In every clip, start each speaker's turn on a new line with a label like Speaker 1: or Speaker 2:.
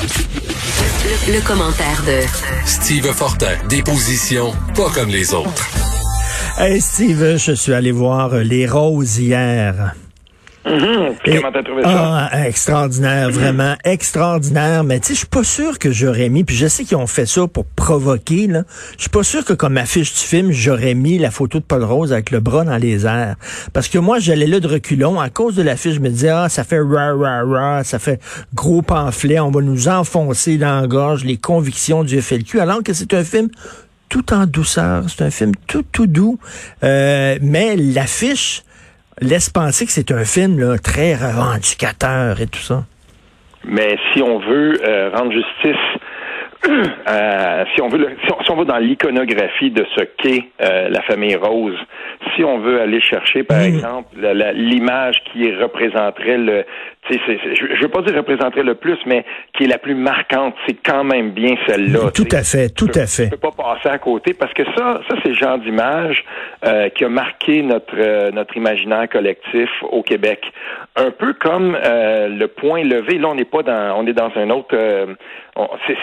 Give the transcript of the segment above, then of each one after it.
Speaker 1: Le, commentaire de
Speaker 2: Steve Fortin, des positions pas comme les autres.
Speaker 3: Hey Steve, je suis allé voir Les Roses hier.
Speaker 4: Mhm. comment t'as trouvé ça?
Speaker 3: Ah, extraordinaire, vraiment extraordinaire. Mais tu sais, je suis pas sûr que j'aurais mis, puis je sais qu'ils ont fait ça pour provoquer, là. Je suis pas sûr que comme affiche du film, j'aurais mis la photo de Paul Rose avec le bras dans les airs. Parce que moi, j'allais là de reculons. À cause de l'affiche, je me disais, ah, ça fait ra, ra, ra, ça fait gros pamphlet, on va nous enfoncer dans la gorge les convictions du FLQ, alors que c'est un film tout en douceur. C'est un film tout, tout doux. Euh, mais l'affiche, laisse penser que c'est un film là, très revendicateur et tout ça.
Speaker 4: Mais si on veut euh, rendre justice euh, si on veut, si, on, va dans l'iconographie de ce qu'est euh, la famille Rose, si on veut aller chercher, par mm. exemple, l'image qui représenterait le, je, je veux pas dire représenterait le plus, mais qui est la plus marquante, c'est quand même bien celle-là.
Speaker 3: Tout à fait, tout à fait.
Speaker 4: Je peux pas passer à côté parce que ça, ça c'est le genre d'image euh, qui a marqué notre euh, notre imaginaire collectif au Québec. Un peu comme euh, le point levé. Là, on n'est pas dans, on est dans un autre.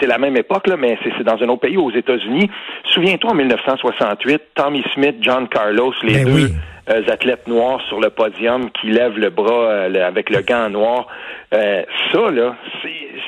Speaker 4: c'est la même époque là, mais c'est dans un autre pays, aux États-Unis. Souviens-toi en 1968, Tommy Smith, John Carlos, les ben deux. Euh, athlètes noirs sur le podium qui lèvent le bras euh, avec le gant noir. Euh, ça, là,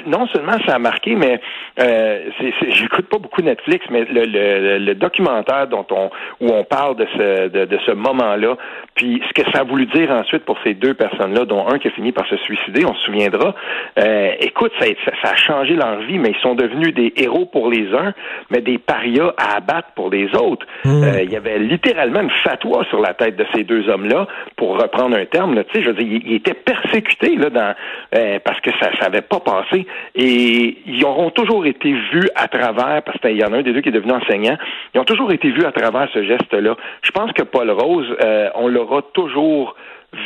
Speaker 4: non seulement ça a marqué, mais euh, j'écoute pas beaucoup Netflix, mais le, le, le, documentaire dont on où on parle de ce de, de ce moment-là, puis ce que ça a voulu dire ensuite pour ces deux personnes-là, dont un qui a fini par se suicider, on se souviendra. Euh, écoute, ça, ça, a changé leur vie, mais ils sont devenus des héros pour les uns, mais des parias à abattre pour les autres. Hmm. Euh, il y avait littéralement une fatwa sur la tête de ces deux hommes-là, pour reprendre un terme. tu sais, je veux dire, ils, étaient persécutés là dans euh, parce que ça, ça pas passé. Et ils auront toujours été vus à travers, parce qu'il y en a un des deux qui est devenu enseignant, ils ont toujours été vus à travers ce geste-là. Je pense que Paul Rose, euh, on l'aura toujours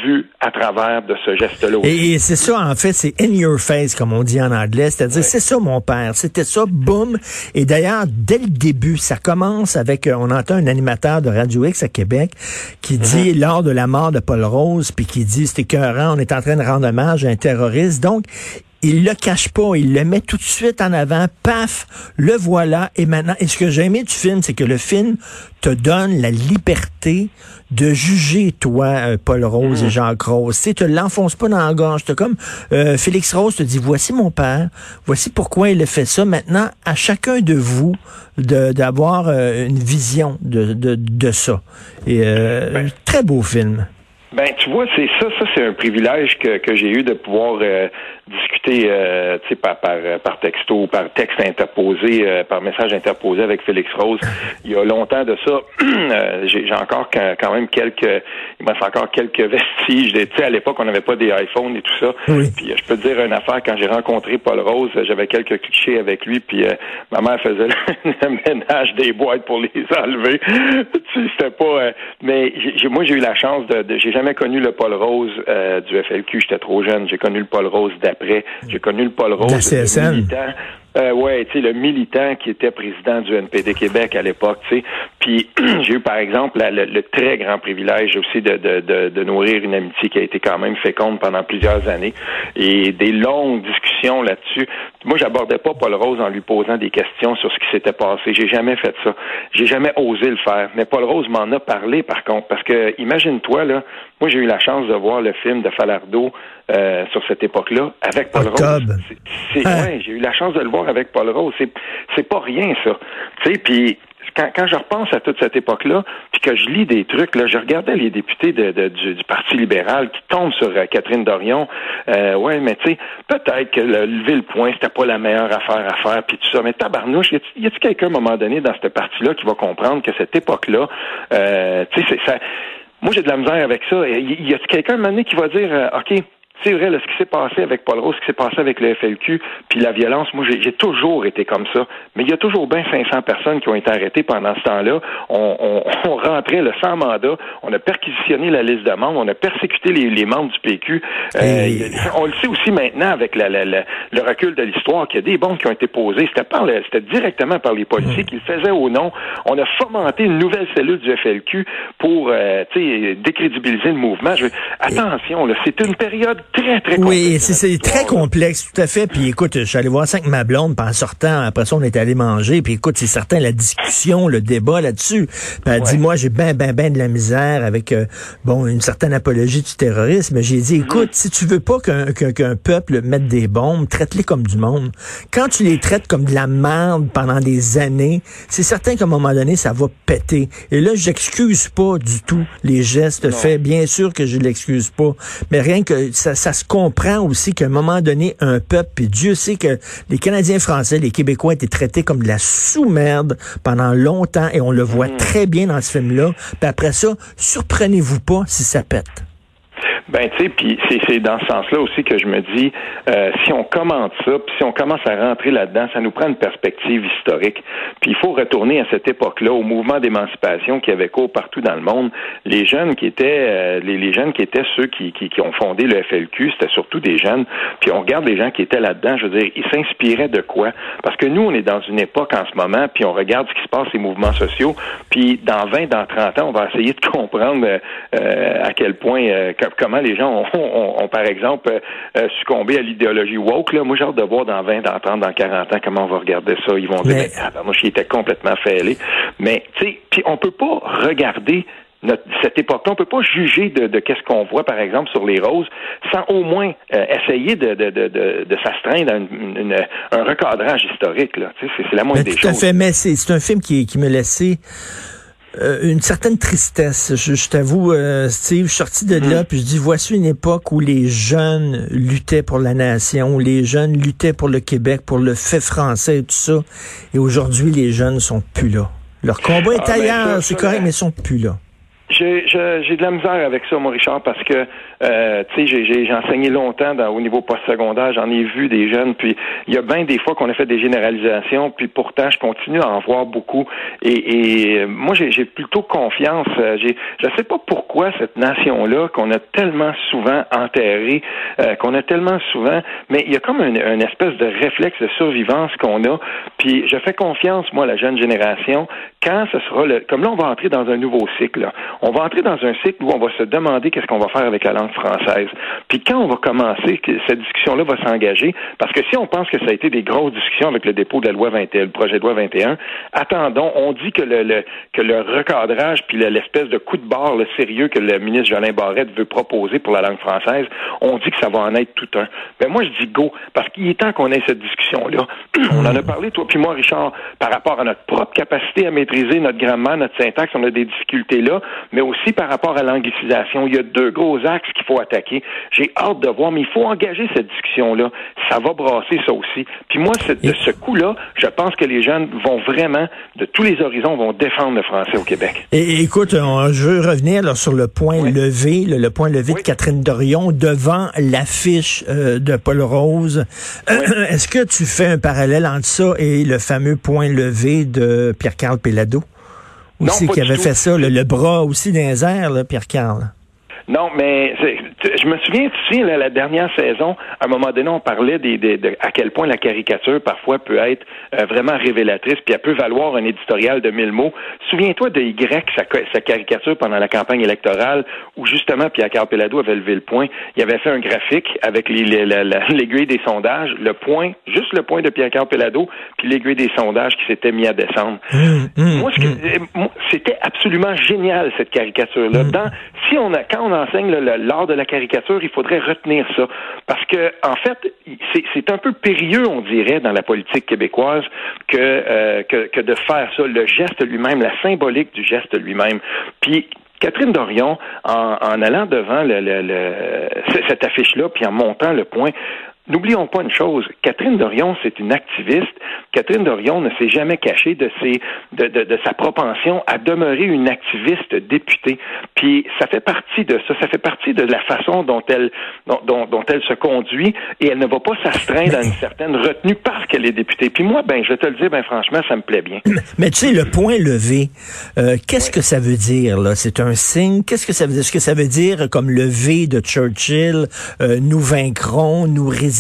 Speaker 4: vu à travers de ce geste-là.
Speaker 3: Et, c'est ça, en fait, c'est in your face, comme on dit en anglais. C'est-à-dire, c'est ça, mon père. C'était ça, boum. Et d'ailleurs, dès le début, ça commence avec, euh, on entend un animateur de Radio X à Québec qui dit, mm-hmm. lors de la mort de Paul Rose, puis qui dit, c'était écœurant, on est en train de rendre hommage à un terroriste. Donc, il le cache pas, il le met tout de suite en avant, paf, le voilà, et maintenant, et ce que j'ai aimé du film, c'est que le film te donne la liberté de juger, toi, euh, Paul Rose et mm. Jean Rose. Tu te l'enfonces pas dans la gorge. T'as comme euh, Félix Rose te dit, voici mon père, voici pourquoi il a fait ça. Maintenant, à chacun de vous d'avoir euh, une vision de, de, de ça. Et ben. très beau film.
Speaker 4: Ben, tu vois, c'est ça, ça c'est un privilège que, que j'ai eu de pouvoir euh, discuter, euh, tu sais, par, par, par texto, par texte interposé, euh, par message interposé avec Félix Rose. Il y a longtemps de ça, j'ai encore quand même quelques, il me reste encore quelques vestiges. Tu sais, à l'époque, on n'avait pas des iPhones et tout ça. Puis je peux te dire une affaire, quand j'ai rencontré Paul Rose, j'avais quelques clichés avec lui, puis ma mère faisait le, ménage des boîtes pour les enlever. tu sais, c'était pas... mais j'ai, moi, j'ai eu la chance de, de j'ai jamais connu le Paul Rose euh, du FLQ, j'étais trop jeune. J'ai connu le Paul Rose d'après. J'ai connu le Paul Rose militant. Euh, ouais, tu sais, le militant qui était président du NPD Québec à l'époque, tu sais. Puis j'ai eu, par exemple, le, très grand privilège aussi de, de, de, nourrir une amitié qui a été quand même féconde pendant plusieurs années et des longues discussions là-dessus. Moi, j'abordais pas Paul Rose en lui posant des questions sur ce qui s'était passé. J'ai jamais fait ça. J'ai jamais osé le faire. Mais Paul Rose m'en a parlé, par contre, parce que imagine-toi là, moi j'ai eu la chance de voir le film de Falardeau euh, sur cette époque-là avec Paul Rose. C'est, hein? ouais, j'ai eu la chance de le voir avec Paul Rose. C'est, c'est pas rien ça. Tu sais, puis quand, quand, je repense à toute cette époque-là, puis que je lis des trucs, là, je regardais les députés de, du, Parti libéral qui tombent sur euh, Catherine Dorion. Euh, ouais, mais tu sais, peut-être que le, lever le point, c'était pas la meilleure affaire à faire, puis tout ça. Mais tabarnouche, y a-t-il quelqu'un à un moment donné dans cette partie-là qui va comprendre que cette époque-là, euh, tu sais, ça. Moi, j'ai de la misère avec ça. Y a-t-il quelqu'un à un moment donné qui va dire, euh, OK, c'est vrai, là, ce qui s'est passé avec Paul Rose, ce qui s'est passé avec le FLQ, puis la violence, moi, j'ai toujours été comme ça. Mais il y a toujours bien 500 personnes qui ont été arrêtées pendant ce temps-là. On, on, on, rentrait le sans mandat, on a perquisitionné la liste de membres, on a persécuté les, les membres du PQ. Euh, on le sait aussi maintenant avec la, la, le recul de l'histoire qu'il y a des bombes qui ont été posées. C'était par c'était directement par les policiers qu'ils faisaient au nom. On a fomenté une nouvelle cellule du FLQ pour euh, décrédibiliser le mouvement. Je, attention, c'est une période très, très complexe.
Speaker 3: Oui, c'est très complexe, tout à fait. Puis écoute, je suis allé voir ça avec ma blonde, puis en sortant, après ça, on est allé manger. Puis écoute, c'est certain, la discussion, le débat là-dessus. Elle dit, moi, j'ai ben, ben, ben de la misère avec, euh, bon, une certaine apologie du terrorisme. J'ai dit, mm-hmm. écoute, si tu veux pas qu'un peuple mette des bombes, traite-les comme du monde. Quand tu les traites comme de la merde pendant des années, c'est certain qu'à un moment donné, ça va péter. Et là, j'excuse pas du tout les gestes faits. Bien sûr que je l'excuse pas. Mais rien que ça, ça se comprend aussi qu'à un moment donné, un peuple, puis Dieu sait que les Canadiens français, les Québécois étaient traités comme de la sous-merde pendant longtemps et on le voit mm. très bien dans ce film-là. Puis après ça, surprenez-vous pas si ça pète.
Speaker 4: Ben, tu sais, puis c'est dans ce sens-là aussi que je me dis, euh, si on commente ça, puis si on commence à rentrer là-dedans, ça nous prend une perspective historique. Puis il faut retourner à cette époque-là, au mouvement d'émancipation qui avait cours partout dans le monde. Les jeunes qui étaient, euh, les, jeunes qui étaient ceux qui, qui, qui ont fondé le FLQ, c'était surtout des jeunes. Puis on regarde les gens qui étaient là-dedans, je veux dire, ils s'inspiraient de quoi? Parce que nous, on est dans une époque en ce moment, puis on regarde ce qui se passe, les mouvements sociaux, puis dans 20, dans 30 ans, on va essayer de comprendre euh, à quel point, comment les gens ont, par exemple, euh, euh, succombé à l'idéologie woke. Là. Moi, j'ai hâte de voir dans 20, dans 30, dans 40 ans comment on va regarder ça. Ils vont dire, ah, ben, moi, j'étais complètement fêlé. Mais, tu sais, puis on peut pas regarder cette époque-là, on peut pas juger de, qu'est-ce qu'on voit, par exemple, sur les roses, sans au moins euh, essayer de, de, de, s'astreindre à un recadrage historique. Là. C'est, la moindre des choses. Tout à
Speaker 3: fait, mais c'est, un film qui, qui me laissait euh, une certaine tristesse. Je, t'avoue, euh, Steve, je suis sorti de là, mm. puis je dis, voici une époque où les jeunes luttaient pour la nation, où les jeunes luttaient pour le Québec, pour le fait français et tout ça. Et aujourd'hui, les jeunes sont plus là. Leur combat est ah, ben, ailleurs, c'est correct, mais ils sont plus là.
Speaker 4: J'ai de la misère avec ça, mon Richard, parce que euh, tu sais, j'ai enseigné longtemps dans, au niveau postsecondaire, j'en ai vu des jeunes, puis il y a bien des fois qu'on a fait des généralisations, puis pourtant je continue à en voir beaucoup. Et, et moi, j'ai plutôt confiance. Euh, j'ai, je sais pas pourquoi cette nation-là qu'on a tellement souvent enterrée, euh, qu'on a tellement souvent, mais il y a comme une, une espèce de réflexe de survivance qu'on a. Puis je fais confiance, moi, à la jeune génération, quand ce sera le, comme là, on va entrer dans un nouveau cycle. On va entrer dans un cycle où on va se demander qu'est-ce qu'on va faire avec la langue française. Puis quand on va commencer, cette discussion-là va s'engager, parce que si on pense que ça a été des grosses discussions avec le dépôt de la loi 21, le projet de loi 21, attendons, on dit que le, que le recadrage puis l'espèce de coup de barre, le sérieux que le ministre Jolin Barrette veut proposer pour la langue française, on dit que ça va en être tout un. Mais moi, je dis go, parce qu'il est temps qu'on ait cette discussion-là. on en a parlé, toi puis moi, Richard, par rapport à notre propre capacité à maîtriser notre grammaire, notre syntaxe, on a des difficultés là, mais aussi par rapport à l'anglicisation. Il y a deux gros axes qu'il faut attaquer. J'ai hâte de voir, mais il faut engager cette discussion-là. Ça va brasser ça aussi. Puis moi, de ce coup-là, je pense que les jeunes vont vraiment, de tous les horizons, vont défendre le français au Québec.
Speaker 3: Et, écoute, je veux revenir sur le point levé, le, point levé de Catherine Dorion devant l'affiche euh, de Paul Rose. Est-ce que tu fais un parallèle entre ça et le fameux point levé de Pierre-Carl Pellado? Aussi qui avait fait ça, le, bras aussi là, Pierre-Carl.
Speaker 4: Non, mais je me souviens, tu sais, la, dernière saison, à un moment donné, on parlait des, de à quel point la caricature parfois peut être euh, vraiment révélatrice, puis elle peut valoir un éditorial de mille mots. Souviens-toi de Y, sa, sa, caricature pendant la campagne électorale, où justement Pierre Carpelado avait levé le point. Il avait fait un graphique avec l'aiguille des sondages, le point, juste le point de Pierre Carpelado, puis l'aiguille des sondages qui s'était mis à descendre. Hum, hum, moi, hum. c'était absolument génial cette caricature-là. Dans, si on a, quand on enseigne l'art de la caricature, il faudrait retenir ça. Parce que, en fait, c'est un peu périlleux, on dirait, dans la politique québécoise euh, que, que, de faire ça, le geste lui-même, la symbolique du geste lui-même. Puis, Catherine Dorion, en, allant devant le, cette affiche-là, puis en montant le point, N'oublions pas une chose, Catherine Dorion, c'est une activiste. Catherine Dorion ne s'est jamais cachée de, ses, de, de, de, sa propension à demeurer une activiste députée. Puis ça fait partie de ça, ça fait partie de la façon dont elle, dont, dont, elle se conduit et elle ne va pas s'astreindre à une certaine retenue parce qu'elle est députée. Puis moi, ben, je te le dire, ben franchement, ça me plaît bien.
Speaker 3: Mais tu sais, le point levé, euh, qu'est-ce que ça veut dire là? C'est un signe? Qu'est-ce que ça veut dire? Est-ce que ça veut dire comme le V de Churchill, euh, nous vaincrons, nous résistons,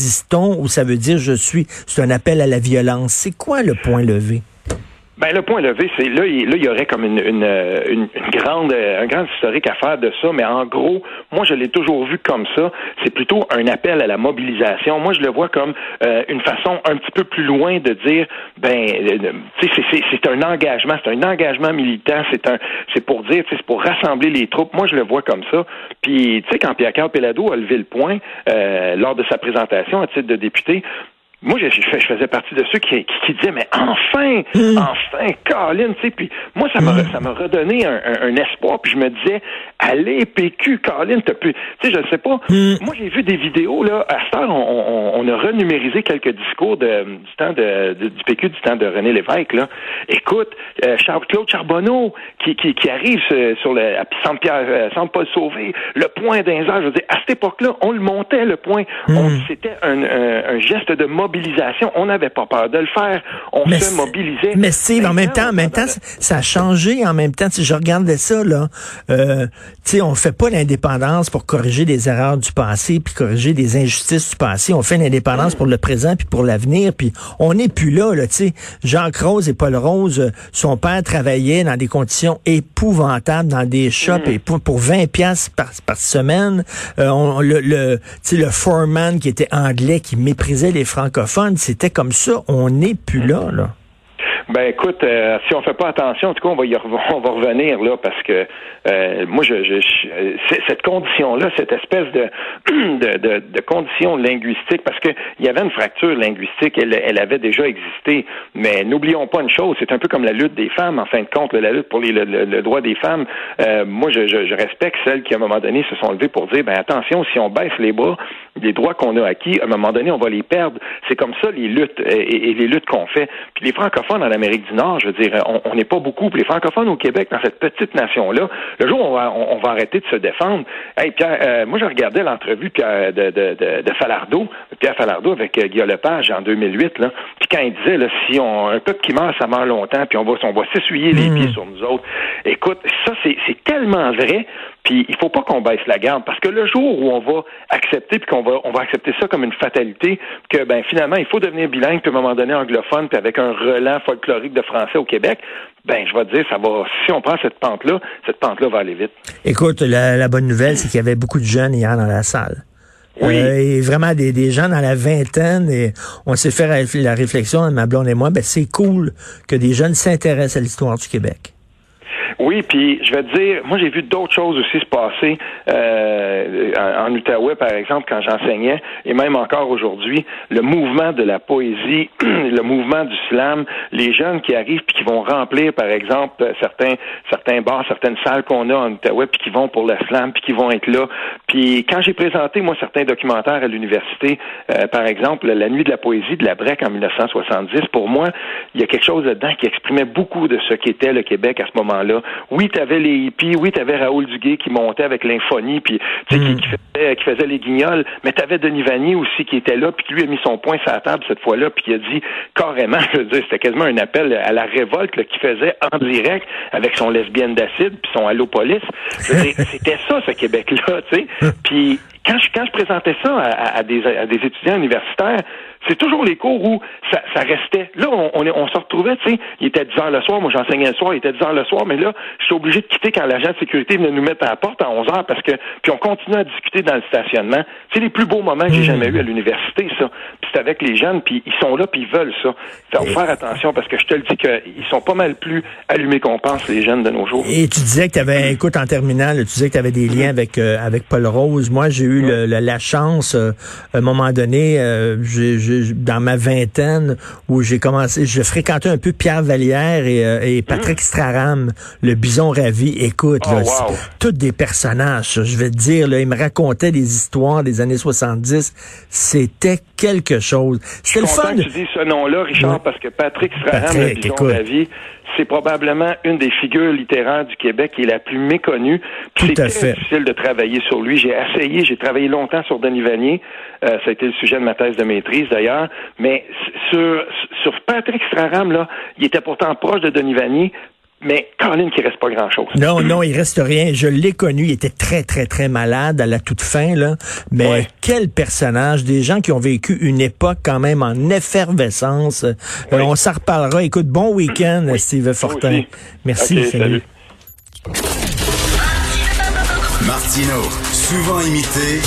Speaker 3: ou ça veut dire je suis, c'est un appel à la violence. C'est quoi le point levé?
Speaker 4: Ben, le point levé, c'est là, il, là, il y aurait comme une, une, une, grande, un grand historique à faire de ça, mais en gros, moi, je l'ai toujours vu comme ça. C'est plutôt un appel à la mobilisation. Moi, je le vois comme euh, une façon un petit peu plus loin de dire, ben, euh, tu sais, c'est un engagement, c'est un engagement militant, c'est un, c'est pour dire, c'est pour rassembler les troupes. Moi, je le vois comme ça. Puis, tu sais, quand Pierre-Carl Pelado a levé le point euh, lors de sa présentation à titre de député, moi, je, je, faisais partie de ceux qui, qui, disaient, mais enfin, hmm. enfin, Colin, tu sais, puis moi, ça m'a, hmm. ça m'a redonné un, un, espoir, puis je me disais, allez, PQ, Colin, t'as pu, tu sais, je sais pas, hmm. moi, j'ai vu des vidéos, là, à cette heure, on, on, a renumérisé quelques discours de, du temps de, du PQ, du temps de René Lévesque, là. Écoute, euh, Claude Charbonneau, qui, qui, qui arrive sur, le, à Saint-Pierre, euh, Saint-Paul Sauvé, le point d'un je veux dire, à cette époque-là, on le montait, le point, c'était un, un, un, geste de mobilité on n'avait pas peur de le faire. On se mobilisait.
Speaker 3: Mais Steve, en même temps, en même temps, ça a changé. En même temps, si je regardais ça, là, euh, tu sais, on fait pas l'indépendance pour corriger des erreurs du passé, puis corriger des injustices du passé. On fait l'indépendance pour le présent, puis pour l'avenir, puis on n'est plus là, là, tu sais. Jacques Rose et Paul Rose, euh, son père travaillait dans des conditions épouvantables, dans des shops, et pour, pour 20 pièces par, par semaine. Euh, on, le, le, le foreman qui était anglais, qui méprisait les francophones, c'était comme ça. On n'est plus là.
Speaker 4: Ben écoute, euh, si on fait pas attention, en tout cas, on va y on va revenir là parce que euh, moi, je, je, cette condition-là, cette espèce de de, de, de, condition linguistique, parce que il y avait une fracture linguistique, elle, elle avait déjà existé. Mais n'oublions pas une chose, c'est un peu comme la lutte des femmes, en fin de compte, la lutte pour les, le, droit des femmes. Euh, moi, je, je, respecte celles qui, à un moment donné, se sont levées pour dire, ben attention, si on baisse les bras, les droits qu'on a acquis, à un moment donné, on va les perdre. C'est comme ça les luttes et, et les luttes qu'on fait. Puis les francophones en Amérique du Nord, je veux dire, on n'est pas beaucoup. Les francophones au Québec, dans cette petite nation-là, le jour où on va, on, va arrêter de se défendre, hey, Pierre, euh, moi, je regardais l'entrevue de, de, de, de, Falardeau, Pierre Falardeau avec euh, Guillaume Lepage en 2008, là, puis quand il disait, là, si on, un peuple qui meurt, ça meurt longtemps, puis on va, on va s'essuyer les hmm. pieds sur nous autres. Écoute, ça, c'est tellement vrai. Puis il faut pas qu'on baisse la garde parce que le jour où on va accepter puis qu'on va on va accepter ça comme une fatalité que ben finalement il faut devenir bilingue puis à un moment donné anglophone puis avec un relent folklorique de français au Québec, ben je vais te dire ça va si on prend cette pente là, cette pente là va aller vite.
Speaker 3: Écoute, la, bonne nouvelle c'est qu'il y avait beaucoup de jeunes hier dans la salle. Oui. Euh, et vraiment des, des gens dans la vingtaine et on s'est fait la réflexion ma blonde et moi, ben c'est cool que des jeunes s'intéressent à l'histoire du Québec.
Speaker 4: Oui, puis je vais te dire, moi j'ai vu d'autres choses aussi se passer euh, en, Outaouais, par exemple, quand j'enseignais, et même encore aujourd'hui, le mouvement de la poésie, le mouvement du slam, les jeunes qui arrivent puis qui vont remplir, par exemple, certains certains bars, certaines salles qu'on a en Outaouais, puis qui vont pour le slam, puis qui vont être là. Puis quand j'ai présenté, moi, certains documentaires à l'université, euh, par exemple, La nuit de la poésie de la Brec en 1970, pour moi, il y a quelque chose dedans qui exprimait beaucoup de ce qu'était le Québec à ce moment-là oui, tu avais les hippies, oui, tu avais Raoul Duguay qui montait avec l'infonie, puis qui, hmm. qui, faisait, qui faisait les guignols, mais tu avais Denis Vanier aussi qui était là, puis lui a mis son poing sur la table cette fois-là, puis il a dit carrément, je veux dire, c'était quasiment un appel à la révolte qu'il faisait en direct avec son lesbienne d'acide puis son allopolis. C'était ça, ce Québec-là, tu sais. Puis quand je, quand je présentais ça à, des, à des étudiants universitaires, c'est toujours les cours où ça, ça restait. Là, on, on, on se retrouvait, tu sais, il était 10 heures le soir, moi j'enseignais le soir, il était 10 heures le soir, mais là, je suis obligé de quitter quand l'agent de sécurité venait nous mettre à la porte à 11 heures parce que, puis on continuait à discuter dans le stationnement. C'est les plus beaux moments que j'ai jamais eu à l'université, ça. Puis avec les jeunes, puis ils sont là, puis ils veulent ça. Faut faire attention parce que je te le dis qu'ils sont pas mal plus allumés qu'on pense, les jeunes de nos jours.
Speaker 3: Et tu disais que tu avais, écoute, en terminale, tu disais que tu avais des liens avec euh, avec Paul Rose. Moi, j'ai eu le, la chance, euh, à un moment donné, euh, dans ma vingtaine, où j'ai commencé, je fréquentais un peu Pierre Vallière et, et Patrick mmh. Straram, le bison ravi. Écoute, oh, là, tous des personnages, je vais te dire, là, ils me racontaient des histoires des années 70. C'était quelque chose.
Speaker 4: C'était le fun. Que tu dis ce nom-là, Richard, parce que Patrick Strahan, le bison ravi, c'est probablement une des figures littéraires du Québec qui est la plus méconnue. C'est très difficile de travailler sur lui. J'ai essayé, j'ai travaillé longtemps sur Denis Vanier. Euh, ça a été le sujet de ma thèse de maîtrise d'ailleurs. Mais sur, sur Patrick Straham, là, il était pourtant proche de Denis Vanier mais Caroline qui reste pas grand-chose.
Speaker 3: Non, non, il reste rien. Je l'ai connu, il était très, très, très malade à la toute fin, là. Mais quel personnage, des gens qui ont vécu une époque quand même en effervescence. Euh, on s'en reparlera. Écoute, bon week-end, Steve Fortin. Merci, salut.
Speaker 5: Martino, souvent imité,